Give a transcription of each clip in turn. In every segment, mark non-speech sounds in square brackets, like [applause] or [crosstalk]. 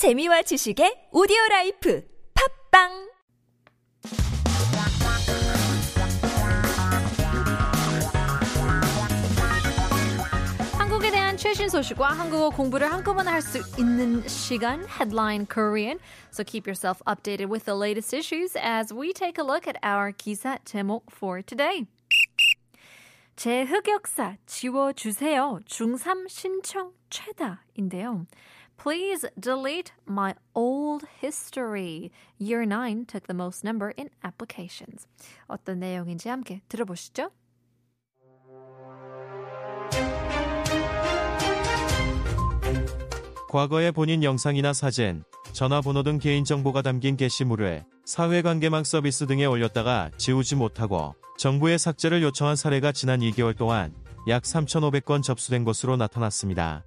재미와 지식의 오디오 라이프 팝빵 한국에 대한 최신 소식과 한국어 공부를 한꺼번에 할 수 있는 시간 Headline Korean. So keep yourself updated with the latest issues as we take a look at our 기사 제목 for today. 제 흑역사 지워주세요. 중3 신청 최다인데요. Please delete my old history. Year 9 took the most number in applications. 어떤 내용인지 함께 들어보시죠. 과거의 본인 영상이나 사진, 전화번호 등 개인정보가 담긴 게시물을 사회관계망 서비스 등에 올렸다가 지우지 못하고 정부의 삭제를 요청한 사례가 지난 2개월 동안 약 3,500건 접수된 것으로 나타났습니다.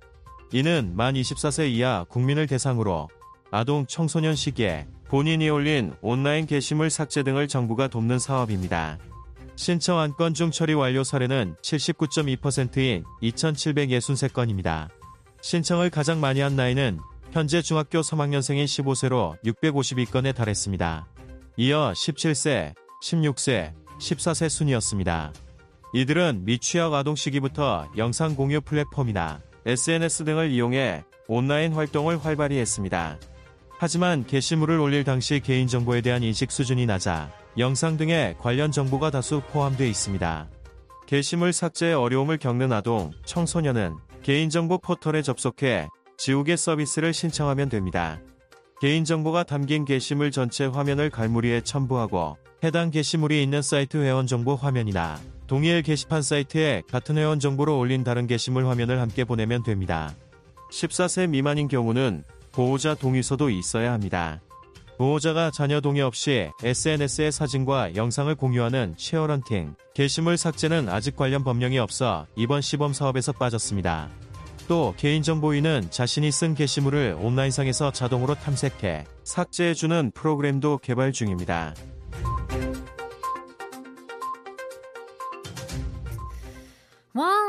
이는 만 24세 이하 국민을 대상으로 아동 청소년 시기에 본인이 올린 온라인 게시물 삭제 등을 정부가 돕는 사업입니다. 신청 안건 중 처리 완료 사례는 79.2%인 2,763건입니다. 신청을 가장 많이 한 나이는 현재 중학교 3학년생인 15세로 652건에 달했습니다. 이어 17세, 16세, 14세 순이었습니다. 이들은 미취학 아동 시기부터 영상 공유 플랫폼이나 SNS 등을 이용해 온라인 활동을 활발히 했습니다. 하지만 게시물을 올릴 당시 개인정보에 대한 인식 수준이 낮아 영상 등에 관련 정보가 다수 포함되어 있습니다. 게시물 삭제에 어려움을 겪는 아동, 청소년은 개인정보 포털에 접속해 지우개 서비스를 신청하면 됩니다. 개인정보가 담긴 게시물 전체 화면을 갈무리에 첨부하고 해당 게시물이 있는 사이트 회원 정보 화면이나 동일 게시판 사이트에 같은 회원 정보로 올린 다른 게시물 화면을 함께 보내면 됩니다. 14세 미만인 경우는 보호자 동의서도 있어야 합니다. 보호자가 자녀 동의 없이 SNS에 사진과 영상을 공유하는 쉐어런팅, 게시물 삭제는 아직 관련 법령이 없어 이번 시범 사업에서 빠졌습니다. 또 개인정보인은 자신이 쓴 게시물을 온라인상에서 자동으로 탐색해 삭제해주는 프로그램도 개발 중입니다.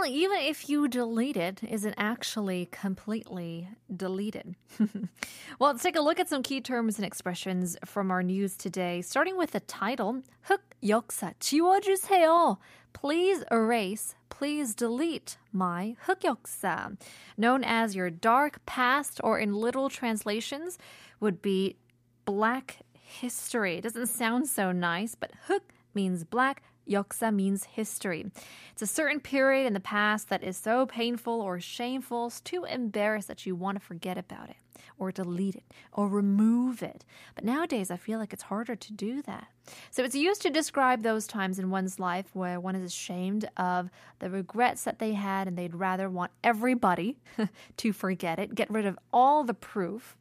Well, even if you delete it, is it actually completely deleted? [laughs] well, let's take a look at some key terms and expressions from our news today, starting with the title, 흑역사 지워주세요. Please erase, please delete my 흑역사. Known as your dark past, or in literal translations, would be black history. It doesn't sound so nice, but 흑 means black, 역사 means history. It's a certain period in the past that is so painful or shameful, it's too embarrassed that you want to forget about it or delete it or remove it. But nowadays, I feel like it's harder to do that. So it's used to describe those times in one's life where one is ashamed of the regrets that they had and they'd rather want everybody [laughs] to forget it, get rid of all the proof.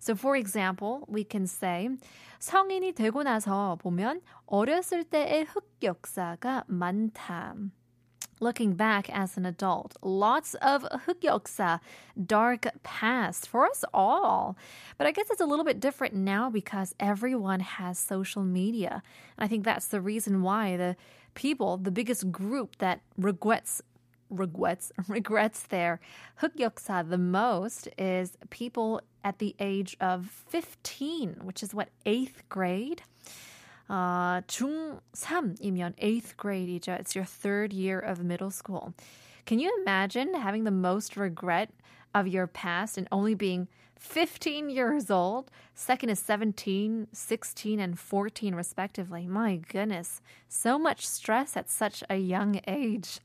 So, for example, we can say, 성인이 되고 나서 보면 어렸을 때의 흑역사가 많다. Looking back as an adult, lots of hukyoksa, dark past for us all. But I guess it's a little bit different now because everyone has social media. And I think that's the reason why the people, the biggest group that regrets regrets [laughs] regrets their hukyoksa the most is people at the age of 15, which is what 8th grade. 아, 중3이면 8th grade이죠. It's your third year of middle school. Can you imagine having the most regret of your past and only being 15 years old? Second is 17, 16, and 14, respectively. My goodness. So much stress at such a young age.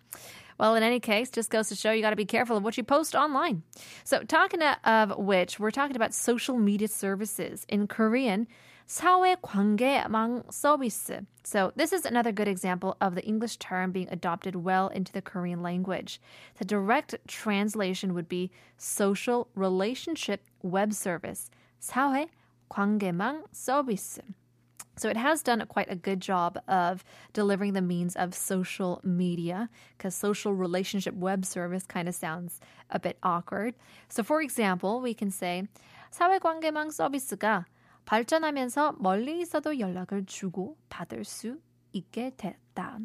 Well, in any case, just goes to show you got to be careful of what you post online. So, talking of which, we're talking about social media services. In Korean, 사회관계망 서비스. So this is another good example of the English term being adopted well into the Korean language. The direct translation would be social relationship web service. 사회관계망 서비스. So it has done quite a good job of delivering the means of social media because social relationship web service kind of sounds a bit awkward. So for example, we can say 사회관계망 서비스가 발전하면서 멀리 있어도 연락을 주고 받을 수 있게 됐다.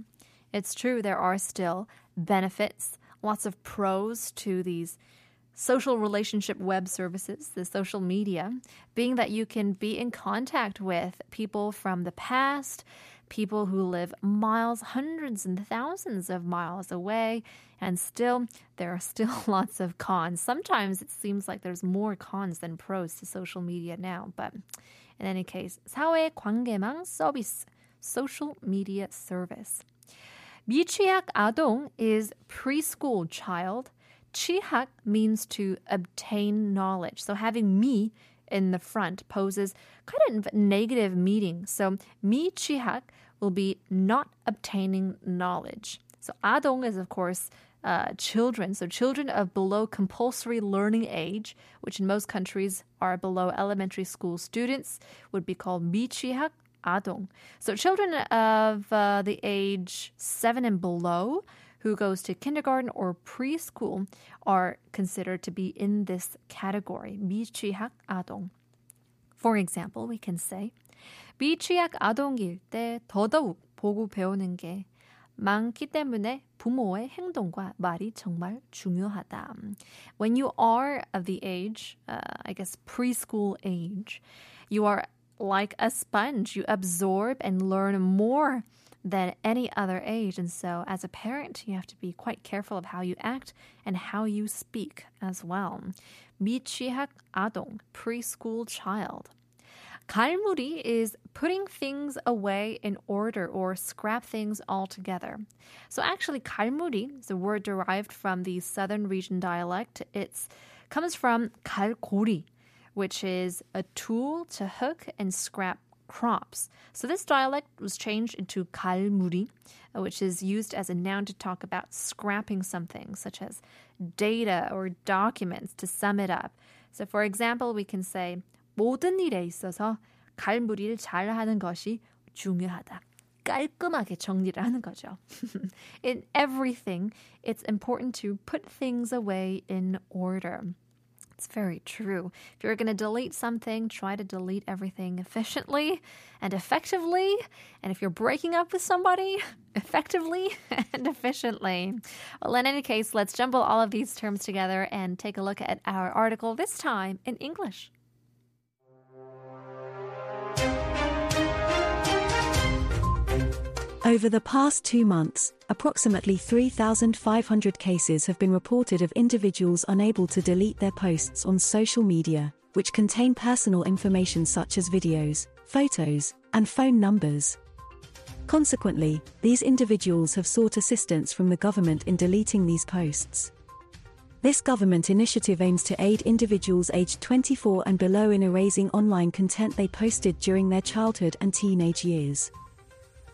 It's true there are still benefits, lots of pros to these social relationship web services, the social media, being that you can be in contact with people from the past, people who live miles, hundreds and thousands of miles away, and still, there are still [laughs] lots of cons. Sometimes it seems like there's more cons than pros to social media now, but in any case, 사회 관계망 서비스, social media service. 미취학 아동 is preschool child. 취학 means to obtain knowledge. So having me in the front poses kind of negative meaning. So 미취학 will be not obtaining knowledge. So 아동 is of course uh, children, so children of below compulsory learning age, which in most countries are below elementary school students, would be called 미취학 아동. So children of uh, the age seven and below who goes to kindergarten or preschool are considered to be in this category, 미취학 아동. For example, we can say 미취학 아동일 때 더더욱 보고 배우는 게 많기 때문에 부모의 행동과 말이 정말 중요하다. When you are of the age, uh, I guess preschool age, you are like a sponge. You absorb and learn more than any other age. And so, as a parent, you have to be quite careful of how you act and how you speak as well. 미취학 아동, preschool child. 갈무리 is putting things away in order or scrap things altogether. So actually 갈무리 is a word derived from the southern region dialect. It comes from 갈고리, which is a tool to hook and scrap crops. So this dialect was changed into 갈무리, which is used as a noun to talk about scrapping something, such as data or documents to sum it up. So for example, we can say 모든 일에 있어서 갈무리를 잘 하는 것이 중요하다. 깔끔하게 정리를 하는 거죠. [laughs] in everything, it's important to put things away in order. It's very true. If you're going to delete something, try to delete everything efficiently and effectively. And if you're breaking up with somebody, [laughs] effectively [laughs] and efficiently. Well, in any case, let's jumble all of these terms together and take a look at our article, this time in English. Over the past two months, approximately 3,500 cases have been reported of individuals unable to delete their posts on social media, which contain personal information such as videos, photos, and phone numbers. Consequently, these individuals have sought assistance from the government in deleting these posts. This government initiative aims to aid individuals aged 24 and below in erasing online content they posted during their childhood and teenage years.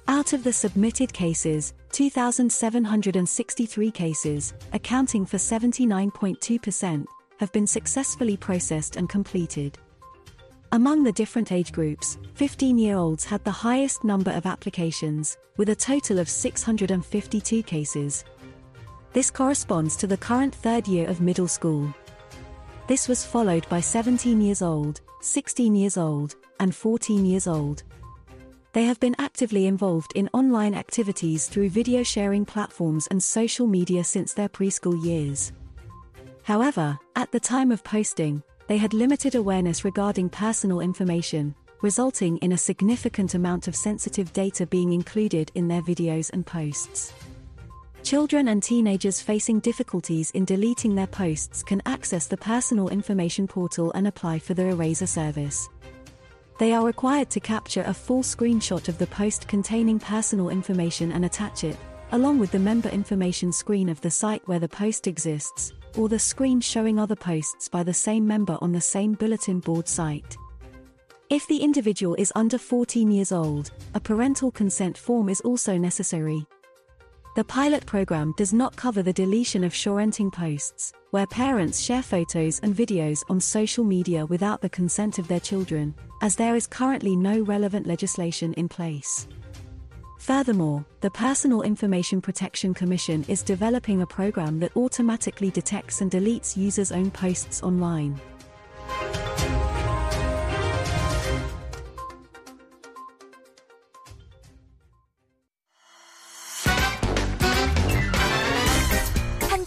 Out of the submitted cases, 2,763 cases, accounting for 79.2%, have been successfully processed and completed. Among the different age groups, 15 year olds had the highest number of applications, with a total of 652 cases. This corresponds to the current third year of middle school. This was followed by 17 years old, 16 years old, and 14 years old. They have been actively involved in online activities through video sharing platforms and social media since their preschool years. However, at the time of posting, they had limited awareness regarding personal information, resulting in a significant amount of sensitive data being included in their videos and posts. Children and teenagers facing difficulties in deleting their posts can access the personal information portal and apply for the eraser service. They are required to capture a full screenshot of the post containing personal information and attach it, along with the member information screen of the site where the post exists, or the screen showing other posts by the same member on the same bulletin board site. If the individual is under 14 years old, a parental consent form is also necessary. The pilot program does not cover the deletion of sharenting posts, where parents share photos and videos on social media without the consent of their children, as there is currently no relevant legislation in place. Furthermore, the Personal Information Protection Commission is developing a program that automatically detects and deletes users' own posts online.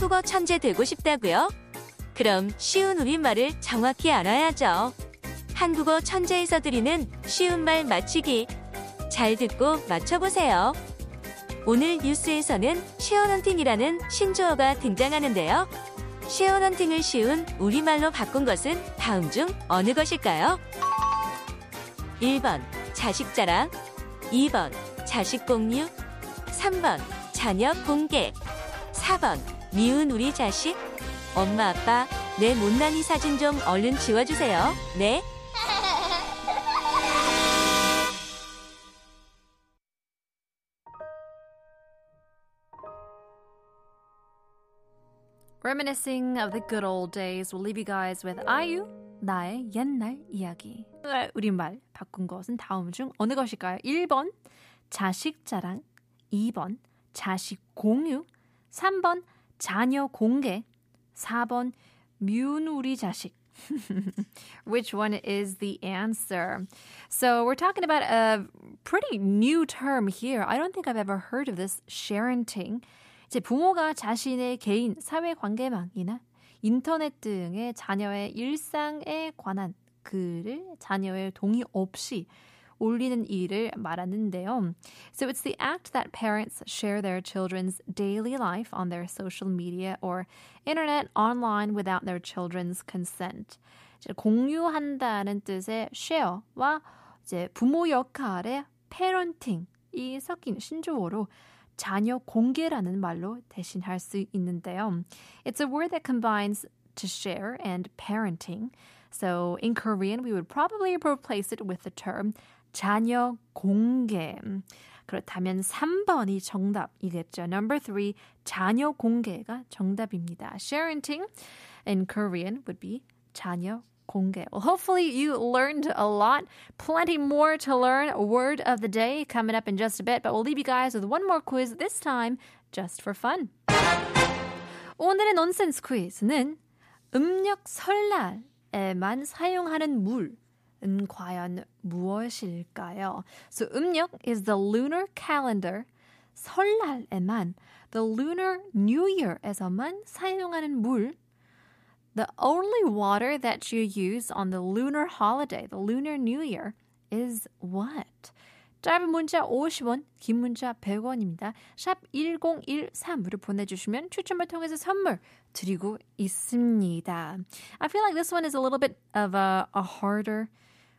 한국어 천재 되고 싶다고요? 그럼 쉬운 우리말을 정확히 알아야죠. 한국어 천재에서 드리는 쉬운 말 맞추기. 잘 듣고 맞춰보세요. 오늘 뉴스에서는 쉐어헌팅이라는 신조어가 등장하는데요. 쉐어헌팅을 쉬운 우리말로 바꾼 것은 다음 중 어느 것일까요? 1번 자식 자랑 2번 자식 공유 3번 자녀 공개 4번 미운 우리 자식 엄마 아빠 내 못난 이 사진 좀 얼른 지워주세요. 네. Reminiscing of the good old days, we'll leave you guys with 아이유 나의 옛날 이야기. 우리말 바꾼 것은 다음 중 어느 것일까요? 1번 자식 자랑, 2번 자식 공유, 3번 자녀 공개, 4번 미운 우리 자식. Which one is the answer? So we're talking about a pretty new term here. I don't think I've ever heard of this sharenting. 이제 부모가 자신의 개인 사회 관계망이나 인터넷 등의 자녀의 일상에 관한 글을 자녀의 동의 없이 올리는 일을 말하는데요. So it's the act that parents share their children's daily life on their social media or internet online without their children's consent. 이제 공유한다는 뜻의 share와 이제 부모 역할의 parenting이 섞인 신조어로 자녀 공개라는 말로 대신할 수 있는데요. It's a word that combines to share and parenting. So in Korean, we would probably replace it with the term 자녀 공개. 그렇다면 3번이 정답이겠죠. Number 3, 자녀 공개가 정답입니다. Sharenting in Korean would be 자녀 공개. Well, hopefully you learned a lot. Plenty more to learn. Word of the day coming up in just a bit, but we'll leave you guys with one more quiz this time just for fun. 오늘의 논센스 퀴즈는 음력 설날에만 사용하는 물 은 과연 무엇일까요? So 음력 is the lunar calendar. 설날에만 the lunar new year에서만 사용하는 물 The only water that you use on the lunar holiday, the lunar new year, is what? 짧은 문자 50원, 긴 문자 100원입니다. 샵 1013으로 보내주시면 추첨을 통해서 선물 드리고 있습니다. I feel like this one is a little bit of a, a harder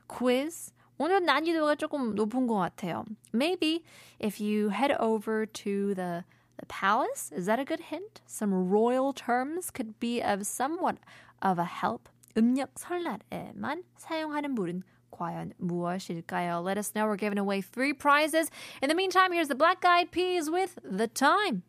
quiz. 오늘 난이도가 조금 높은 것 같아요. Maybe if you head over to the the palace, is that a good hint? Some royal terms could be of somewhat of a help. 음력 설날에만 사용하는 물은 과연 무엇일까요? Let us know. We're giving away three prizes. In the meantime, here's the Black Eyed Peas with The Time.